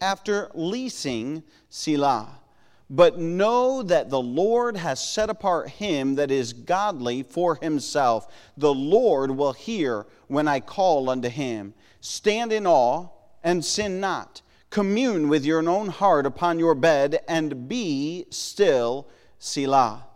after leasing, Selah. But know that the Lord has set apart him that is godly for himself. The Lord will hear when I call unto him. Stand in awe and sin not. Commune with your own heart upon your bed and be still, Selah.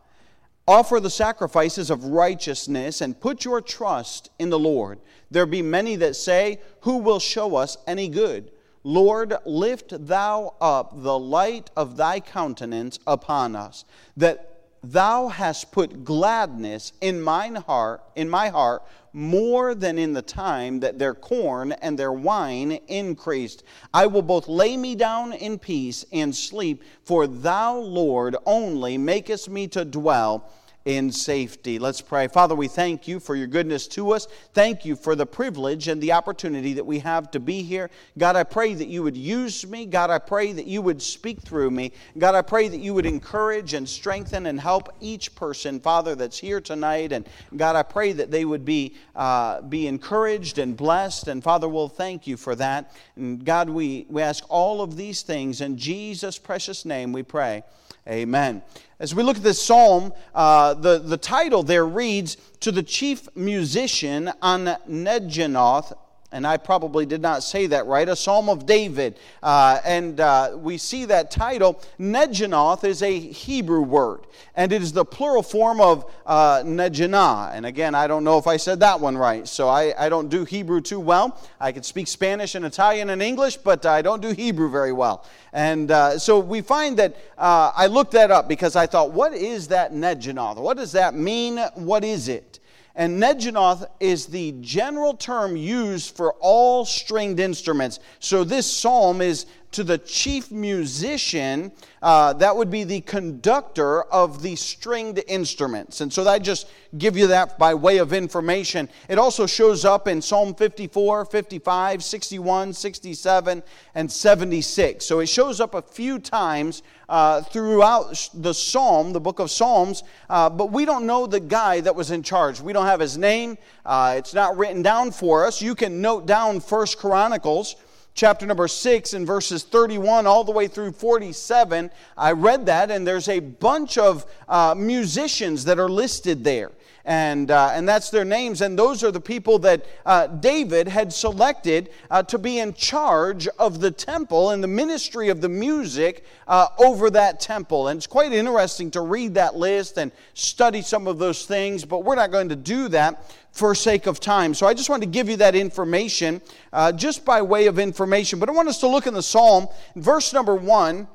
Offer the sacrifices of righteousness and put your trust in the Lord. There be many that say, Who will show us any good? Lord, lift thou up the light of thy countenance upon us, that thou hast put gladness in mine heart, in my heart, more than in the time that their corn and their wine increased. I will both lay me down in peace and sleep, for thou, Lord, only makest me to dwell in safety. Let's pray. Father, we thank you for your goodness to us. Thank you for the privilege and the opportunity that we have to be here. God, I pray that you would use me. God, I pray that you would speak through me. God, I pray that you would encourage and strengthen and help each person, Father, that's here tonight. And God, I pray that they would be, uh, be encouraged and blessed. And Father, we'll thank you for that. And God, we, we ask all of these things in Jesus' precious name we pray. Amen. As we look at this psalm, uh, the, the title there reads, To the chief musician on Neginoth and I probably did not say that right, a Psalm of David. Uh, and uh, we see that title. Neginoth is a Hebrew word, and it is the plural form of uh, Neginah. And again, I don't know if I said that one right, so I, I don't do Hebrew too well. I can speak Spanish and Italian and English, but I don't do Hebrew very well. And uh, so we find that uh, I looked that up because I thought, what is that Neginoth? What does that mean? What is it? And Neginoth is the general term used for all stringed instruments. So this psalm is to the chief musician, uh, that would be the conductor of the stringed instruments. And so I just give you that by way of information. It also shows up in Psalm 54, 55, 61, 67, and 76. So it shows up a few times uh, throughout the Psalm, the book of Psalms, uh, but we don't know the guy that was in charge. We don't have his name. Uh, it's not written down for us. You can note down First Chronicles chapter number 6 and verses 31 all the way through 47. I read that, and there's a bunch of uh, musicians that are listed there and, uh, and that's their names. And those are the people that uh, David had selected uh, to be in charge of the temple and the ministry of the music uh, over that temple. And it's quite interesting to read that list and study some of those things, but we're not going to do that for sake of time. So I just wanted to give you that information uh, just by way of information. But I want us to look in the psalm, verse number one.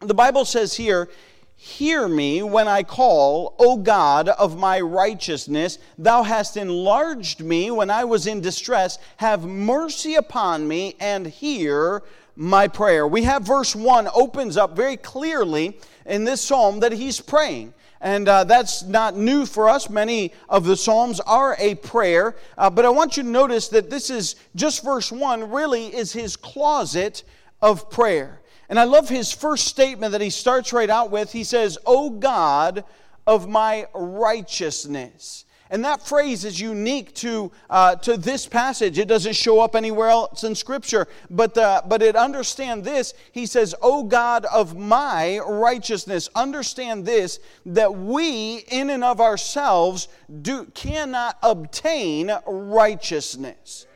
The Bible says here, Hear me when I call, O God of my righteousness. Thou hast enlarged me when I was in distress. Have mercy upon me and hear my prayer. We have verse 1 opens up very clearly in this psalm that he's praying. And uh, that's not new for us. Many of the Psalms are a prayer. Uh, but I want you to notice that this is just verse 1 really is his closet of prayer. And I love his first statement that he starts right out with. He says, O God of my righteousness. And that phrase is unique to, uh, to this passage. It doesn't show up anywhere else in Scripture. But, uh, but it understand this. He says, O God of my righteousness. Understand this, that we in and of ourselves do, cannot obtain righteousness.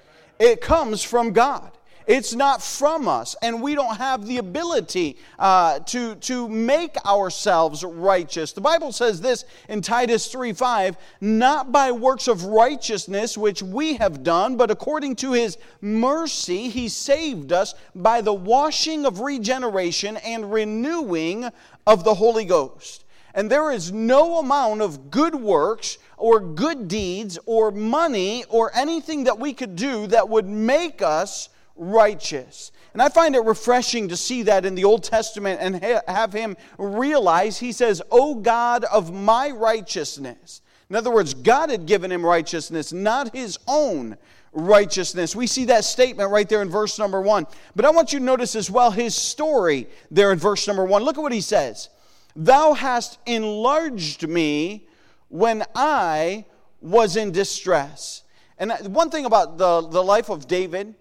It comes from God. It's not from us, and we don't have the ability uh, to, to make ourselves righteous. The Bible says this in Titus 3 5 not by works of righteousness which we have done, but according to his mercy, he saved us by the washing of regeneration and renewing of the Holy Ghost. And there is no amount of good works or good deeds or money or anything that we could do that would make us righteous. And I find it refreshing to see that in the Old Testament and ha- have him realize, he says, O God of my righteousness. In other words, God had given him righteousness, not his own righteousness. We see that statement right there in verse number one. But I want you to notice as well his story there in verse number one. Look at what he says Thou hast enlarged me when I was in distress. And one thing about the, the life of David,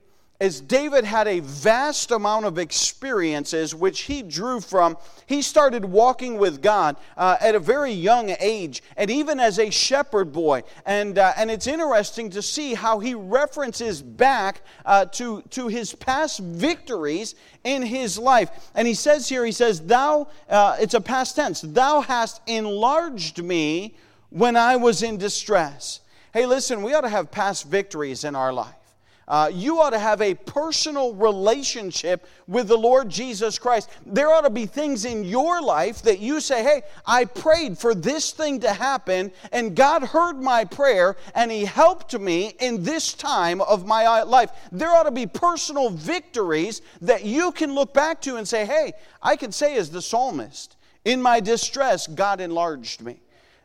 as David had a vast amount of experiences which he drew from, he started walking with God uh, at a very young age, and even as a shepherd boy. And, uh, and it's interesting to see how he references back uh, to, to his past victories in his life. And he says here, he says, Thou, uh, it's a past tense, Thou hast enlarged me when I was in distress. Hey, listen, we ought to have past victories in our life. Uh, you ought to have a personal relationship with the Lord Jesus Christ. There ought to be things in your life that you say, Hey, I prayed for this thing to happen, and God heard my prayer, and He helped me in this time of my uh, life. There ought to be personal victories that you can look back to and say, Hey, I can say, as the psalmist, in my distress, God enlarged me.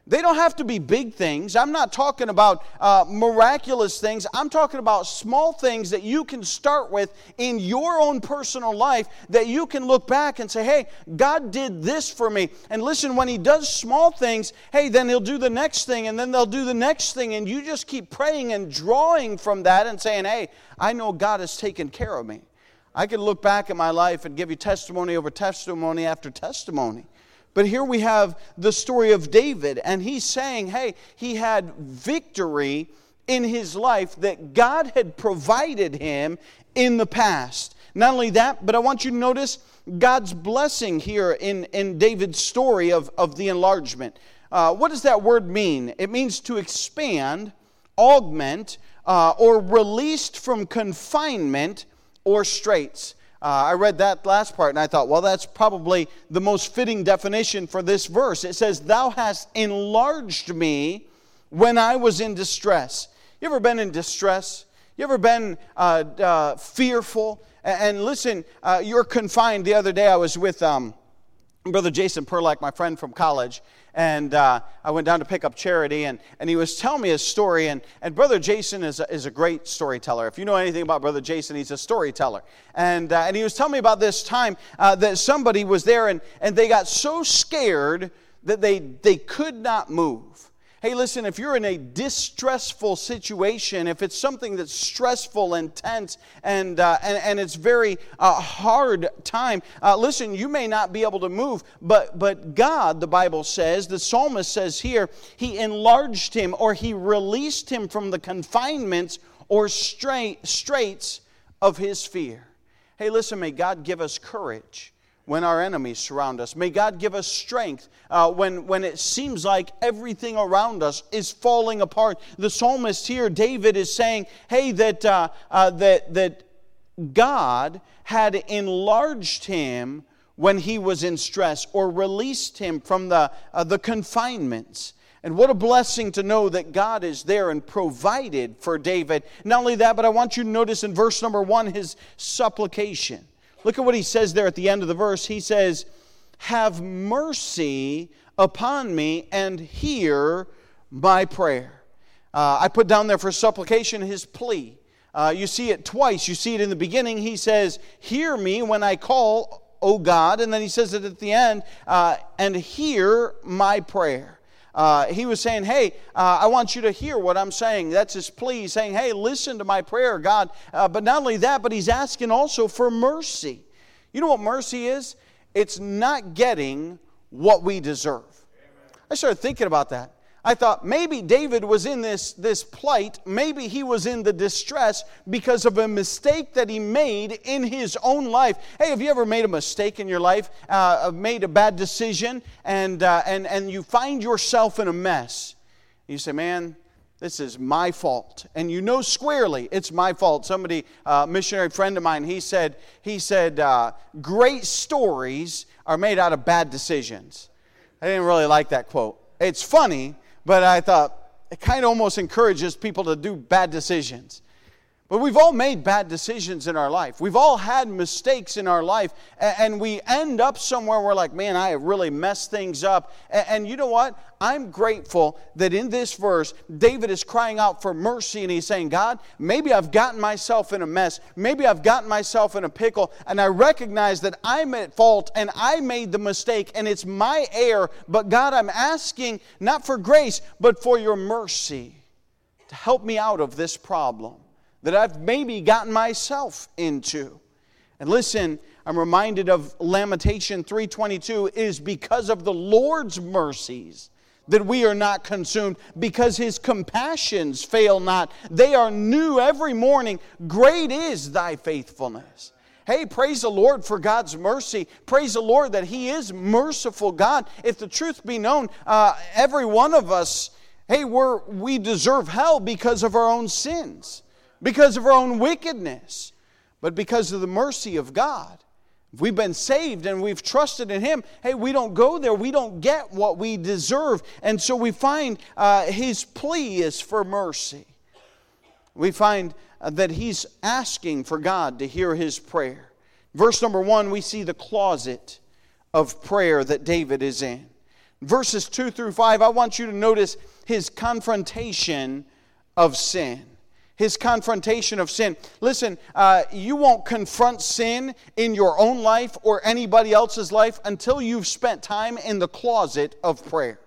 They don't have to be big things. I'm not talking about uh, miraculous things. I'm talking about small things that you can start with in your own personal life that you can look back and say, hey, God did this for me. And listen, when He does small things, hey, then He'll do the next thing, and then they'll do the next thing. And you just keep praying and drawing from that and saying, hey, I know God has taken care of me. I can look back at my life and give you testimony over testimony after testimony. But here we have the story of David, and he's saying, hey, he had victory in his life that God had provided him in the past. Not only that, but I want you to notice God's blessing here in, in David's story of, of the enlargement. Uh, what does that word mean? It means to expand, augment, uh, or released from confinement or straits. Uh, I read that last part and I thought, well, that's probably the most fitting definition for this verse. It says, Thou hast enlarged me when I was in distress. You ever been in distress? You ever been uh, uh, fearful? And, and listen, uh, you're confined. The other day I was with um, Brother Jason Perlack, my friend from college, and uh, I went down to pick up Charity, and, and he was telling me a story. And, and Brother Jason is a, is a great storyteller. If you know anything about Brother Jason, he's a storyteller. And, uh, and he was telling me about this time uh, that somebody was there, and, and they got so scared that they, they could not move. Hey, listen, if you're in a distressful situation, if it's something that's stressful and tense and, uh, and, and it's very uh, hard time, uh, listen, you may not be able to move, but, but God, the Bible says, the psalmist says here, he enlarged him or he released him from the confinements or straits of his fear. Hey, listen, may God give us courage when our enemies surround us. May God give us strength uh, when, when it seems like everything around us is falling apart. The psalmist here, David, is saying, hey, that, uh, uh, that, that God had enlarged him when he was in stress or released him from the, uh, the confinements. And what a blessing to know that God is there and provided for David. Not only that, but I want you to notice in verse number one his supplication. Look at what he says there at the end of the verse. He says, Have mercy upon me and hear my prayer. Uh, I put down there for supplication his plea. Uh, you see it twice. You see it in the beginning. He says, Hear me when I call, O God. And then he says it at the end, uh, and hear my prayer. Uh, he was saying, Hey, uh, I want you to hear what I'm saying. That's his plea, saying, Hey, listen to my prayer, God. Uh, but not only that, but he's asking also for mercy. You know what mercy is? It's not getting what we deserve. I started thinking about that. I thought maybe David was in this, this plight, maybe he was in the distress because of a mistake that he made in his own life. Hey, have you ever made a mistake in your life, uh, made a bad decision, and, uh, and, and you find yourself in a mess? You say, man, this is my fault. And you know squarely it's my fault. Somebody, uh, missionary friend of mine, he said, he said, uh, great stories are made out of bad decisions. I didn't really like that quote. It's funny, but I thought it kind of almost encourages people to do bad decisions. But we've all made bad decisions in our life. We've all had mistakes in our life, and we end up somewhere where, we're like, man, I have really messed things up. And you know what? I'm grateful that in this verse, David is crying out for mercy, and he's saying, God, maybe I've gotten myself in a mess. Maybe I've gotten myself in a pickle, and I recognize that I'm at fault and I made the mistake, and it's my error. But God, I'm asking not for grace, but for your mercy to help me out of this problem that I've maybe gotten myself into. And listen, I'm reminded of Lamentation 3:22 is because of the Lord's mercies that we are not consumed because his compassions fail not. They are new every morning. Great is thy faithfulness. Hey, praise the Lord for God's mercy. Praise the Lord that He is merciful God. If the truth be known, uh, every one of us, hey, we're, we deserve hell because of our own sins, because of our own wickedness, but because of the mercy of God. We've been saved and we've trusted in Him, hey, we don't go there. We don't get what we deserve. And so we find uh, His plea is for mercy. We find uh, that He's asking for God to hear His prayer. Verse number one, we see the closet of prayer that David is in. Verses two through five, I want you to notice his confrontation of sin his confrontation of sin. Listen, uh, you won't confront sin in your own life or anybody else's life until you've spent time in the closet of prayer.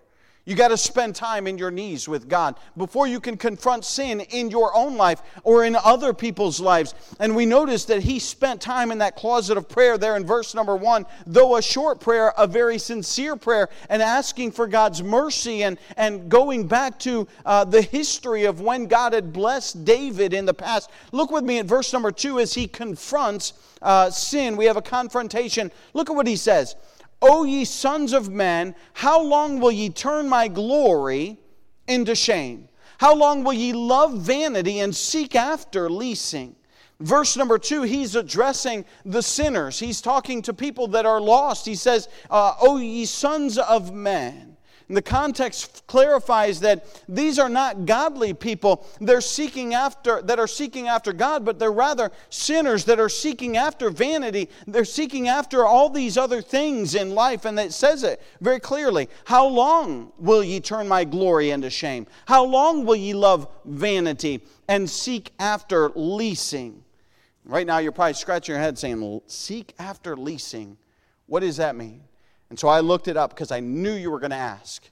You got to spend time in your knees with God before you can confront sin in your own life or in other people's lives. And we notice that he spent time in that closet of prayer there in verse number one, though a short prayer, a very sincere prayer, and asking for God's mercy and, and going back to uh, the history of when God had blessed David in the past. Look with me at verse number two as he confronts uh, sin. We have a confrontation. Look at what he says. O ye sons of men, how long will ye turn my glory into shame? How long will ye love vanity and seek after leasing? Verse number two, he's addressing the sinners. He's talking to people that are lost. He says, uh, O ye sons of men. The context clarifies that these are not godly people they're seeking after that are seeking after God, but they're rather sinners that are seeking after vanity. They're seeking after all these other things in life, and it says it very clearly. How long will ye turn my glory into shame? How long will ye love vanity and seek after leasing? Right now, you're probably scratching your head saying, Seek after leasing. What does that mean? And so I looked it up because I knew you were going to ask.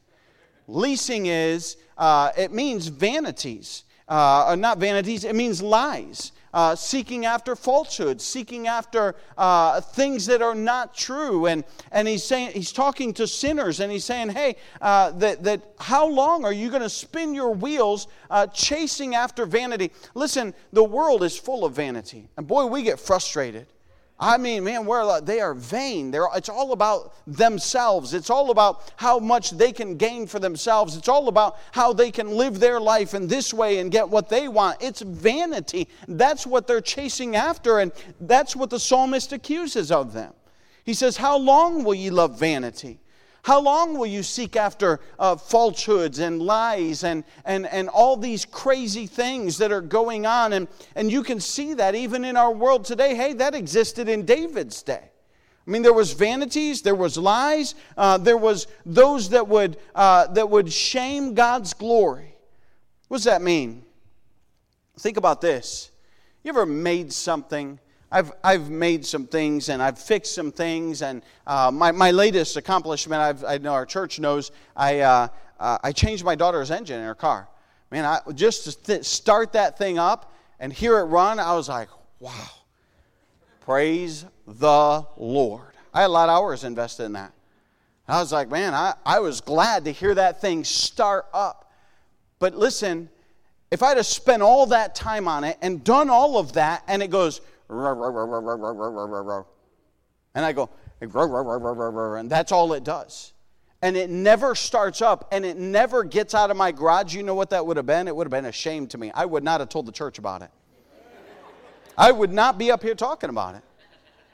Leasing is, uh, it means vanities. Uh, not vanities, it means lies. Uh, seeking after falsehoods, seeking after uh, things that are not true. And, and he's saying, he's talking to sinners and he's saying, hey, uh, that, that how long are you going to spin your wheels uh, chasing after vanity? Listen, the world is full of vanity. And boy, we get frustrated. I mean, man, where they are vain. They're, it's all about themselves. It's all about how much they can gain for themselves. It's all about how they can live their life in this way and get what they want. It's vanity. That's what they're chasing after, and that's what the psalmist accuses of them. He says, How long will ye love vanity? How long will you seek after uh, falsehoods and lies and, and, and all these crazy things that are going on? And, and you can see that even in our world today. Hey, that existed in David's day. I mean, there was vanities, there was lies, uh, there was those that would, uh, that would shame God's glory. What does that mean? Think about this. You ever made something I've, I've made some things and I've fixed some things. And uh, my, my latest accomplishment, I've, i know our church knows, I, uh, uh, I changed my daughter's engine in her car. Man, I, just to th- start that thing up and hear it run, I was like, wow, praise the Lord. I had a lot of hours invested in that. I was like, man, I, I was glad to hear that thing start up. But listen, if I'd have spent all that time on it and done all of that and it goes, and I go, and that's all it does. And it never starts up and it never gets out of my garage. You know what that would have been? It would have been a shame to me. I would not have told the church about it. I would not be up here talking about it.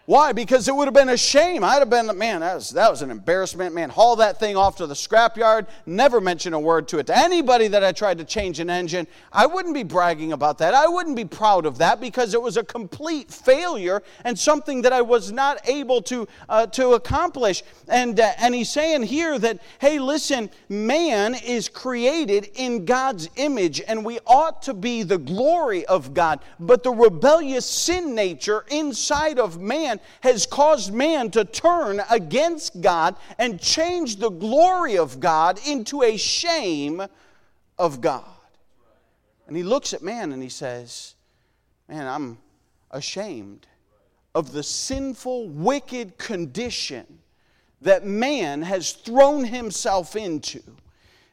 Why? Because it would have been a shame. I'd have been, man, that was, that was an embarrassment. Man, haul that thing off to the scrapyard, never mention a word to it to anybody that I tried to change an engine. I wouldn't be bragging about that. I wouldn't be proud of that because it was a complete failure and something that I was not able to, uh, to accomplish. And, uh, and he's saying here that, hey, listen, man is created in God's image and we ought to be the glory of God. But the rebellious sin nature inside of man man has caused man to turn against God and change the glory of God into a shame of God. And he looks at man and he says, man, I'm ashamed of the sinful, wicked condition that man has thrown himself into.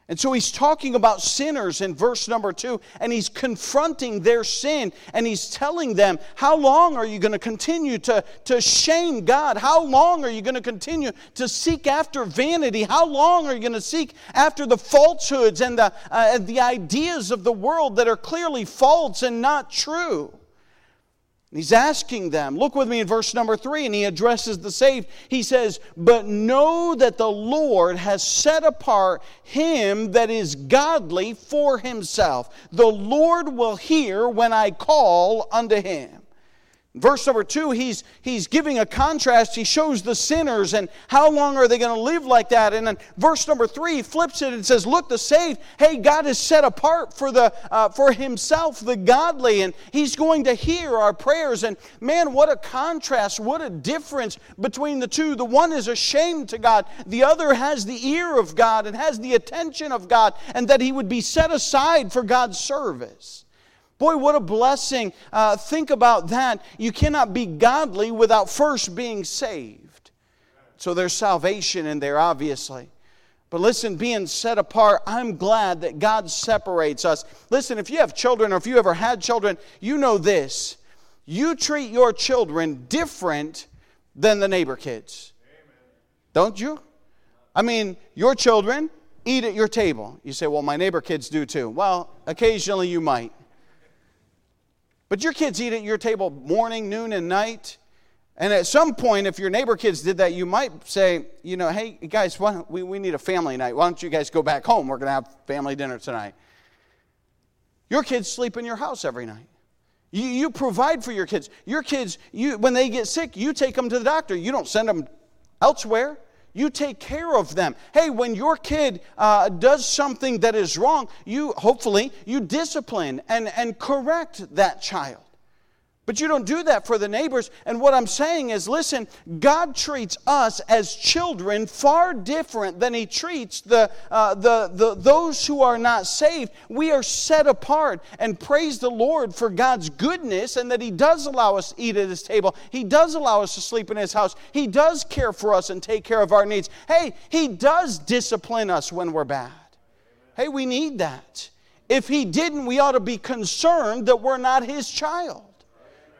And so he's talking about sinners in verse number two, and he's confronting their sin, and he's telling them, How long are you going to continue to, to shame God? How long are you going to continue to seek after vanity? How long are you going to seek after the falsehoods and the, uh, the ideas of the world that are clearly false and not true? He's asking them, look with me in verse number three, and he addresses the saved. He says, But know that the Lord has set apart him that is godly for himself. The Lord will hear when I call unto him. Verse number two, he's, he's giving a contrast. He shows the sinners and how long are they going to live like that. And then verse number three, flips it and says, Look, the saved, hey, God is set apart for, the, uh, for himself, the godly, and he's going to hear our prayers. And man, what a contrast, what a difference between the two. The one is ashamed to God, the other has the ear of God and has the attention of God, and that he would be set aside for God's service. Boy, what a blessing. Uh, think about that. You cannot be godly without first being saved. So there's salvation in there, obviously. But listen, being set apart, I'm glad that God separates us. Listen, if you have children or if you ever had children, you know this. You treat your children different than the neighbor kids. Don't you? I mean, your children eat at your table. You say, well, my neighbor kids do too. Well, occasionally you might. But your kids eat at your table morning, noon, and night. And at some point, if your neighbor kids did that, you might say, you know, hey, guys, we, we need a family night. Why don't you guys go back home? We're going to have family dinner tonight. Your kids sleep in your house every night. You, you provide for your kids. Your kids, you, when they get sick, you take them to the doctor. You don't send them elsewhere. You take care of them. Hey, when your kid uh, does something that is wrong, you hopefully you discipline and, and correct that child. But you don't do that for the neighbors. And what I'm saying is listen, God treats us as children far different than He treats the, uh, the, the, those who are not saved. We are set apart. And praise the Lord for God's goodness and that He does allow us to eat at His table. He does allow us to sleep in His house. He does care for us and take care of our needs. Hey, He does discipline us when we're bad. Hey, we need that. If He didn't, we ought to be concerned that we're not His child.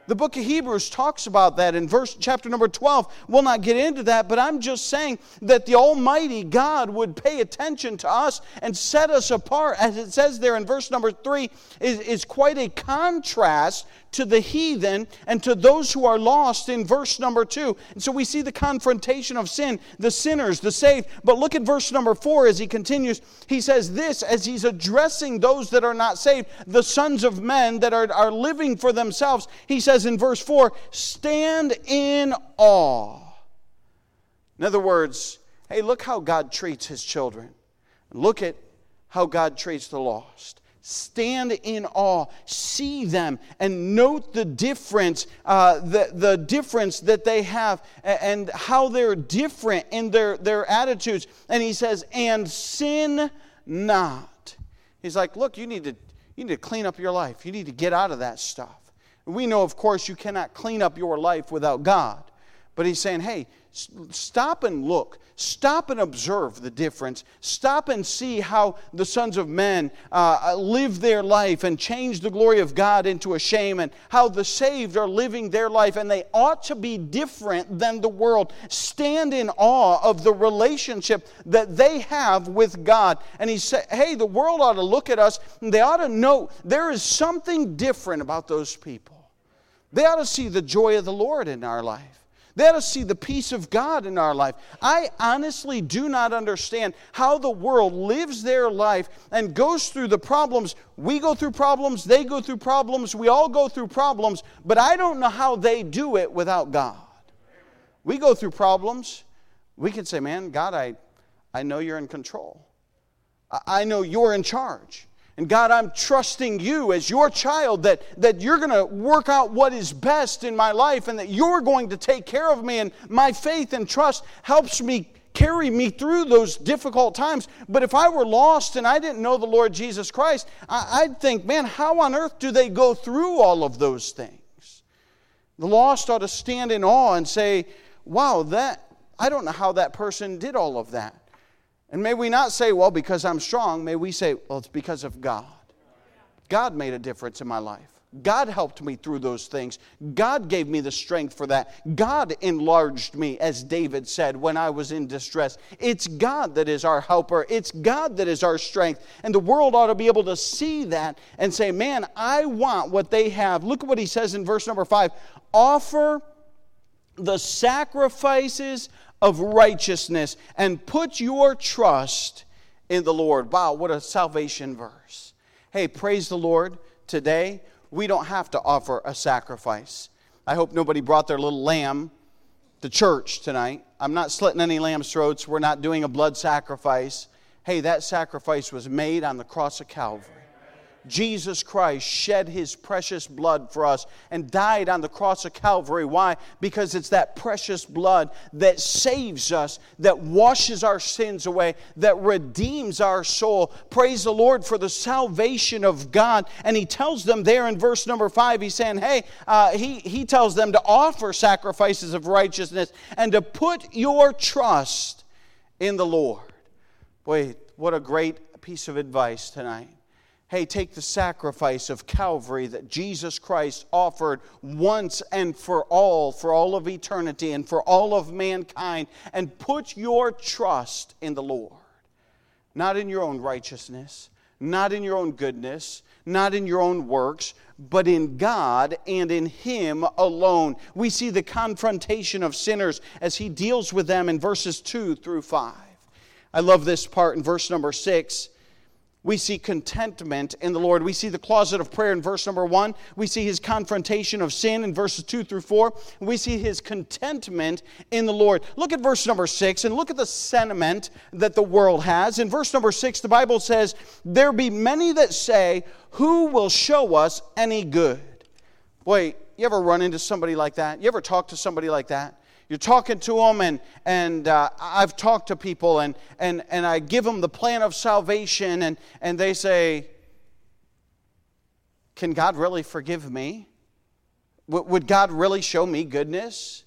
The book of Hebrews talks about that in verse chapter number 12. We'll not get into that, but I'm just saying that the Almighty God would pay attention to us and set us apart, as it says there in verse number 3, is, is quite a contrast to the heathen and to those who are lost in verse number 2. And so we see the confrontation of sin, the sinners, the saved. But look at verse number 4 as he continues. He says this as he's addressing those that are not saved, the sons of men that are, are living for themselves. He says, in verse 4 stand in awe. In other words, hey, look how God treats his children. Look at how God treats the lost. Stand in awe, see them, and note the difference, uh, the, the difference that they have and how they're different in their, their attitudes. And he says, and sin not. He's like, look, you need to you need to clean up your life. You need to get out of that stuff. We know, of course, you cannot clean up your life without God. But he's saying, hey, stop and look. Stop and observe the difference. Stop and see how the sons of men uh, uh, live their life and change the glory of God into a shame, and how the saved are living their life, and they ought to be different than the world. Stand in awe of the relationship that they have with God. And he said, hey, the world ought to look at us, and they ought to know there is something different about those people. They ought to see the joy of the Lord in our life. They us see the peace of God in our life. I honestly do not understand how the world lives their life and goes through the problems. We go through problems, they go through problems, we all go through problems, but I don't know how they do it without God. We go through problems. We can say, Man, God, I, I know you're in control. I know you're in charge. And God, I'm trusting you as your child that, that you're going to work out what is best in my life and that you're going to take care of me. And my faith and trust helps me carry me through those difficult times. But if I were lost and I didn't know the Lord Jesus Christ, I'd think, man, how on earth do they go through all of those things? The lost ought to stand in awe and say, wow, that, I don't know how that person did all of that. And may we not say, well, because I'm strong, may we say, well, it's because of God. God made a difference in my life. God helped me through those things. God gave me the strength for that. God enlarged me, as David said, when I was in distress. It's God that is our helper, it's God that is our strength. And the world ought to be able to see that and say, man, I want what they have. Look at what he says in verse number five offer the sacrifices of righteousness and put your trust in the Lord. Wow, what a salvation verse. Hey, praise the Lord today we don't have to offer a sacrifice. I hope nobody brought their little lamb to church tonight. I'm not slitting any lamb's throats. We're not doing a blood sacrifice. Hey, that sacrifice was made on the cross of Calvary. Jesus Christ shed his precious blood for us and died on the cross of Calvary. Why? Because it's that precious blood that saves us, that washes our sins away, that redeems our soul. Praise the Lord for the salvation of God. And he tells them there in verse number five, he's saying, Hey, uh, he, he tells them to offer sacrifices of righteousness and to put your trust in the Lord. Boy, what a great piece of advice tonight hey, take the sacrifice of Calvary that Jesus Christ offered once and for all, for all of eternity and for all of mankind, and put your trust in the Lord. Not in your own righteousness, not in your own goodness, not in your own works, but in God and in Him alone. We see the confrontation of sinners as He deals with them in verses 2 through 5. I love this part in verse number 6 we see contentment in the Lord. We see the closet of prayer in verse number one. We see his confrontation of sin in verses two through four. We see his contentment in the Lord. Look at verse number six and look at the sentiment that the world has. In verse number six, the Bible says, There be many that say, Who will show us any good? Boy, you ever run into somebody like that? You ever talk to somebody like that? You're talking to them, and, and uh, I've talked to people, and, and, and I give them the plan of salvation, and, and they say, Can God really forgive me? W- would God really show me goodness?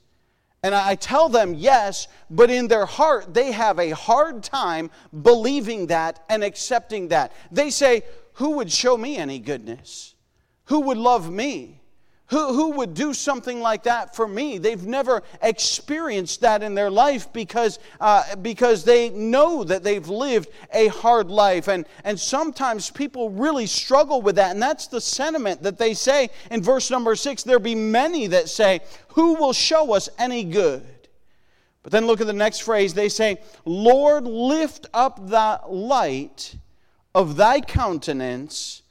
And I tell them yes, but in their heart, they have a hard time believing that and accepting that. They say, Who would show me any goodness? Who would love me? Who, who would do something like that for me? They've never experienced that in their life because, uh, because they know that they've lived a hard life. And, and sometimes people really struggle with that. And that's the sentiment that they say in verse number six there be many that say, Who will show us any good? But then look at the next phrase. They say, Lord, lift up the light of thy countenance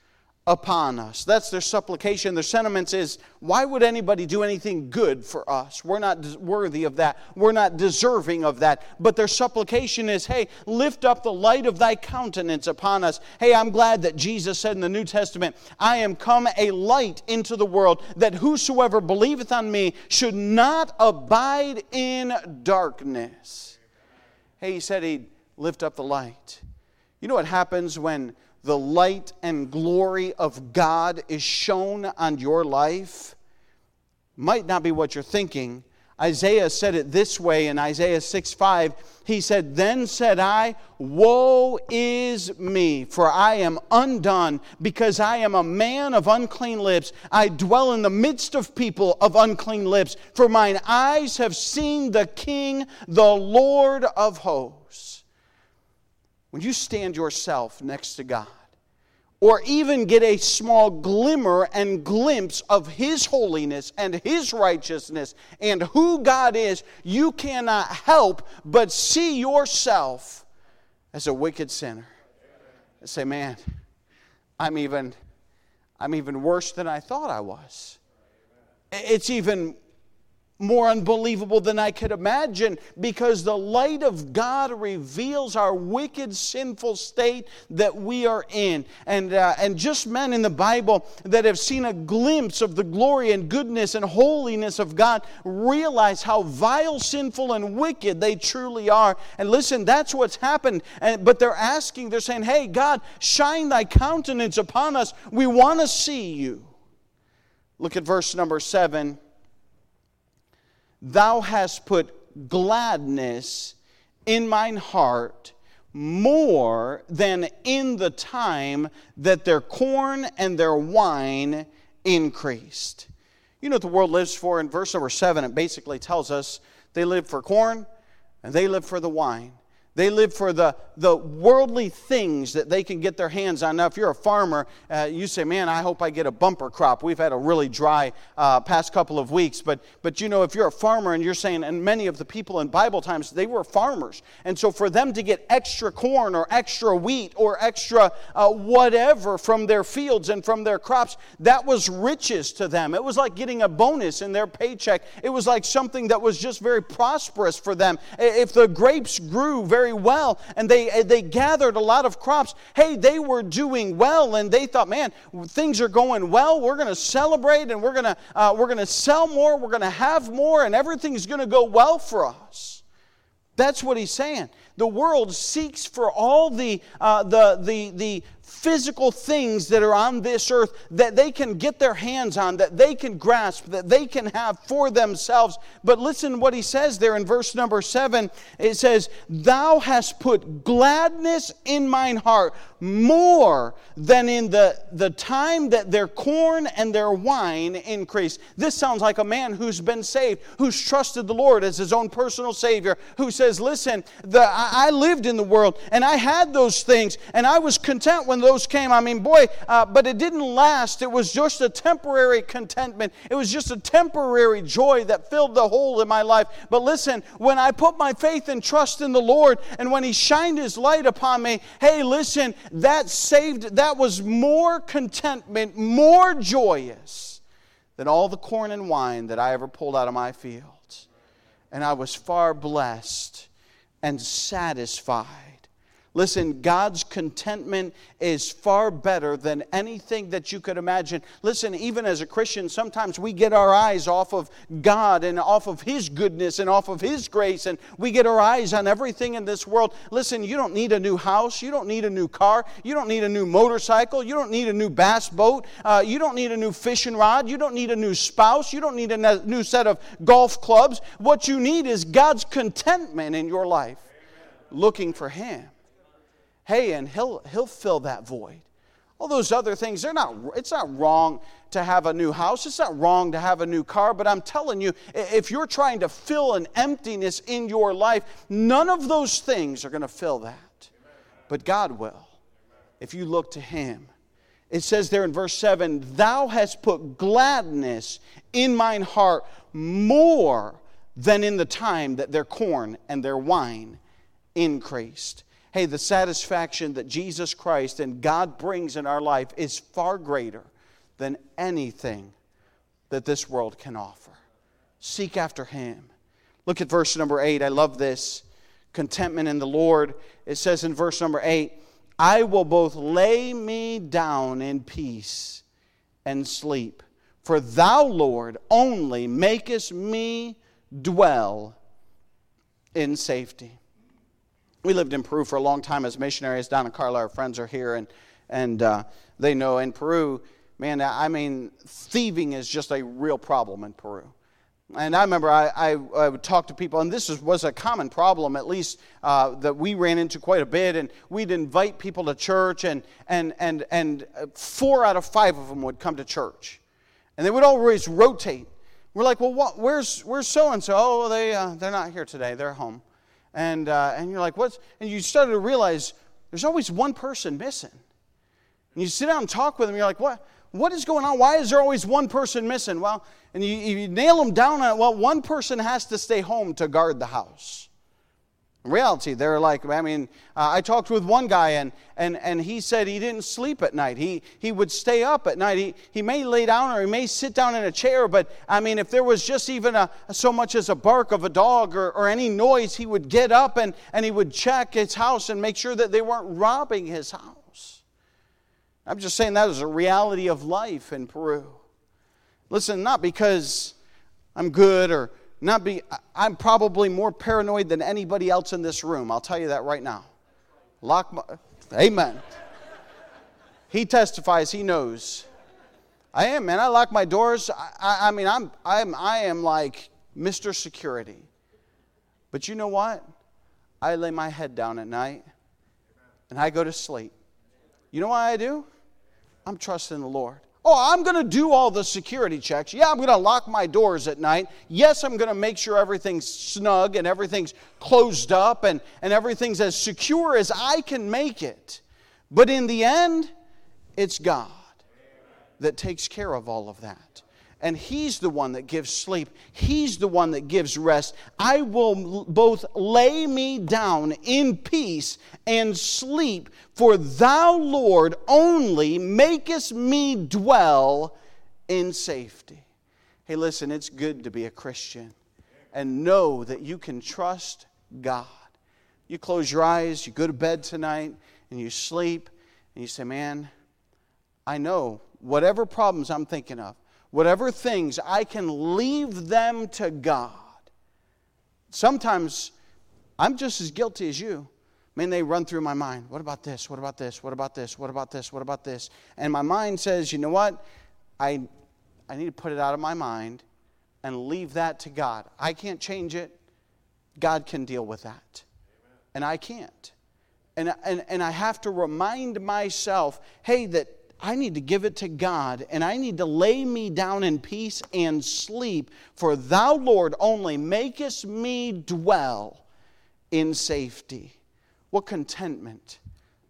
upon us. That's their supplication. Their sentiments is, why would anybody do anything good for us? We're not worthy of that. We're not deserving of that. But their supplication is, hey, lift up the light of thy countenance upon us. Hey, I'm glad that Jesus said in the New Testament, I am come a light into the world, that whosoever believeth on me should not abide in darkness. Hey, he said he'd lift up the light. You know what happens when the light and glory of God is shown on your life might not be what you're thinking. Isaiah said it this way in Isaiah 6 5. He said, Then said I, Woe is me, for I am undone, because I am a man of unclean lips. I dwell in the midst of people of unclean lips, for mine eyes have seen the King, the Lord of hosts. When you stand yourself next to God, or even get a small glimmer and glimpse of His holiness and His righteousness and who God is, you cannot help but see yourself as a wicked sinner. And say, man, I'm even, I'm even worse than I thought I was. It's even more unbelievable than I could imagine because the light of God reveals our wicked, sinful state that we are in. And, uh, and just men in the Bible that have seen a glimpse of the glory and goodness and holiness of God realize how vile, sinful, and wicked they truly are. And listen, that's what's happened. And, but they're asking, they're saying, Hey, God, shine thy countenance upon us. We want to see you. Look at verse number seven Thou hast put gladness in mine heart more than in the time that their corn and their wine increased. You know what the world lives for? In verse number seven, it basically tells us they live for corn and they live for the wine. They live for the, the worldly things that they can get their hands on. Now, if you're a farmer, uh, you say, Man, I hope I get a bumper crop. We've had a really dry uh, past couple of weeks. But, but you know, if you're a farmer and you're saying, and many of the people in Bible times, they were farmers. And so for them to get extra corn or extra wheat or extra uh, whatever from their fields and from their crops, that was riches to them. It was like getting a bonus in their paycheck. It was like something that was just very prosperous for them. If the grapes grew very very well and they, they gathered a lot of crops. Hey, they were doing well and they thought, man, things are going well. We're going to celebrate and we're going to uh, we're going to sell more. We're going to have more and everything's going to go well for us. That's what he's saying. The world seeks for all the, uh, the, the, the physical things that are on this earth that they can get their hands on, that they can grasp, that they can have for themselves. But listen what he says there in verse number seven. It says, Thou hast put gladness in mine heart more than in the, the time that their corn and their wine increase. This sounds like a man who's been saved, who's trusted the Lord as his own personal Savior, who says, Listen, the, I, I lived in the world and I had those things and I was content when those came. I mean, boy, uh, but it didn't last. It was just a temporary contentment, it was just a temporary joy that filled the hole in my life. But listen, when I put my faith and trust in the Lord and when He shined His light upon me, hey, listen, that saved, that was more contentment, more joyous than all the corn and wine that I ever pulled out of my fields. And I was far blessed and satisfied Listen, God's contentment is far better than anything that you could imagine. Listen, even as a Christian, sometimes we get our eyes off of God and off of His goodness and off of His grace, and we get our eyes on everything in this world. Listen, you don't need a new house, you don't need a new car, you don't need a new motorcycle, you don't need a new bass boat, uh, you don't need a new fishing rod, you don't need a new spouse, you don't need a new set of golf clubs. What you need is God's contentment in your life, looking for Him hey, and he'll, he'll fill that void. All those other things, they're not, it's not wrong to have a new house. It's not wrong to have a new car. But I'm telling you, if you're trying to fill an emptiness in your life, none of those things are going to fill that. But God will, if you look to Him. It says there in verse 7 Thou hast put gladness in mine heart more than in the time that their corn and their wine increased hey, the satisfaction that Jesus Christ and God brings in our life is far greater than anything that this world can offer. Seek after Him. Look at verse number 8. I love this. Contentment in the Lord. It says in verse number 8, I will both lay me down in peace and sleep. For thou, Lord, only makest me dwell in safety we lived in Peru for a long time as missionaries. Don and Carla, our friends, are here, and and uh, they know in Peru, man, I mean, thieving is just a real problem in Peru. And I remember I, I, I would talk to people, and this is, was a common problem, at least uh, that we ran into quite a bit. And we'd invite people to church, and, and, and, and four out of five of them would come to church. And they would always rotate. We're like, well, what, where's, where's so and so? Oh, they, uh, they're not here today, they're home and, uh, and you're like, what's, and you started to realize there's always one person missing. And you sit down and talk with them, you're like, what, what is going on? Why is there always one person missing? Well, and you, you nail them down on it, well, one person has to stay home to guard the house. In reality, they're like, I mean, uh, I talked with one guy and, and, and he said he didn't sleep at night. He, he would stay up at night. He, he may lay down or he may sit down in a chair, but I mean, if there was just even a, so much as a bark of a dog or, or any noise, he would get up and, and he would check his house and make sure that they weren't robbing his house. I'm just saying that is a reality of life in Peru. Listen, not because I'm good or not be, I'm probably more paranoid than anybody else in this room. I'll tell you that right now. Lock my, amen. He testifies, he knows. I am, man. I lock my doors. I, I, I mean, I'm, I'm, I am like Mr. Security. But you know what? I lay my head down at night and I go to sleep. You know why I do? I'm trusting the Lord. Oh, I'm going to do all the security checks. Yeah, I'm going to lock my doors at night. Yes, I'm going to make sure everything's snug and everything's closed up and, and everything's as secure as I can make it. But in the end, it's God that takes care of all of that and He's the one that gives sleep. He's the one that gives rest. I will both lay me down in peace and sleep, for Thou, Lord, only makest me dwell in safety. Hey, listen, it's good to be a Christian and know that you can trust God. You close your eyes, you go to bed tonight, and you sleep, and you say, Man, I know whatever problems I'm thinking of, whatever things, I can leave them to God. Sometimes I'm just as guilty as you. I mean, they run through my mind. What about this? What about this? What about this? What about this? What about this? And my mind says, you know what? I, I need to put it out of my mind and leave that to God. I can't change it. God can deal with that. And I can't. And, and, and I have to remind myself hey, that I need to give it to God and I need to lay me down in peace and sleep. For thou, Lord, only makest me dwell in safety. What contentment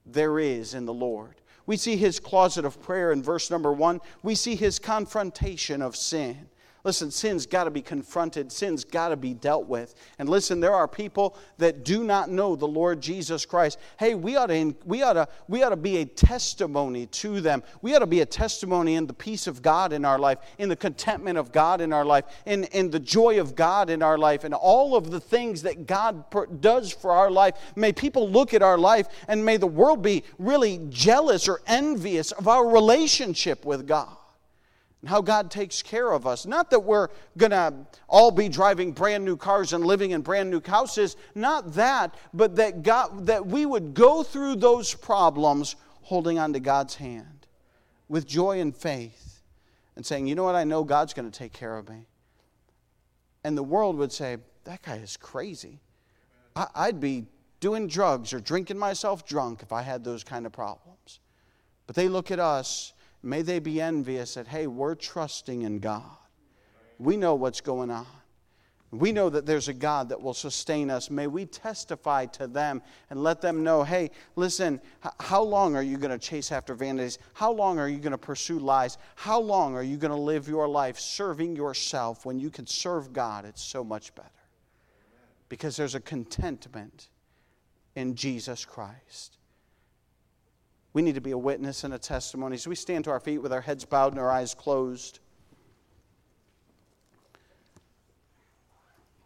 there is in the Lord. We see his closet of prayer in verse number one. We see his confrontation of sin. Listen, sin's got to be confronted, sin's got to be dealt with. And listen, there are people that do not know the Lord Jesus Christ. Hey, we ought to, we ought to, we ought to be a testimony to them. We ought to be a testimony in the peace of God in our life, in the contentment of God in our life, in, in the joy of God in our life, and all of the things that God does for our life. May people look at our life and may the world be really jealous or envious of our relationship with God and how God takes care of us. Not that we're going to all be driving brand new cars and living in brand new houses, not that, but that God that we would go through those problems holding on to God's hand with joy and faith and saying, "You know what? I know God's going to take care of me." And the world would say, "That guy is crazy." I'd be doing drugs or drinking myself drunk if I had those kind of problems. But they look at us May they be envious that, hey, we're trusting in God. We know what's going on. We know that there's a God that will sustain us. May we testify to them and let them know hey, listen, how long are you going to chase after vanities? How long are you going to pursue lies? How long are you going to live your life serving yourself when you can serve God? It's so much better. Because there's a contentment in Jesus Christ. We need to be a witness and a testimony. So we stand to our feet with our heads bowed and our eyes closed.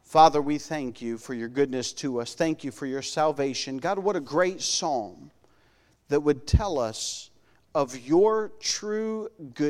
Father, we thank you for your goodness to us. Thank you for your salvation. God, what a great psalm that would tell us of your true goodness.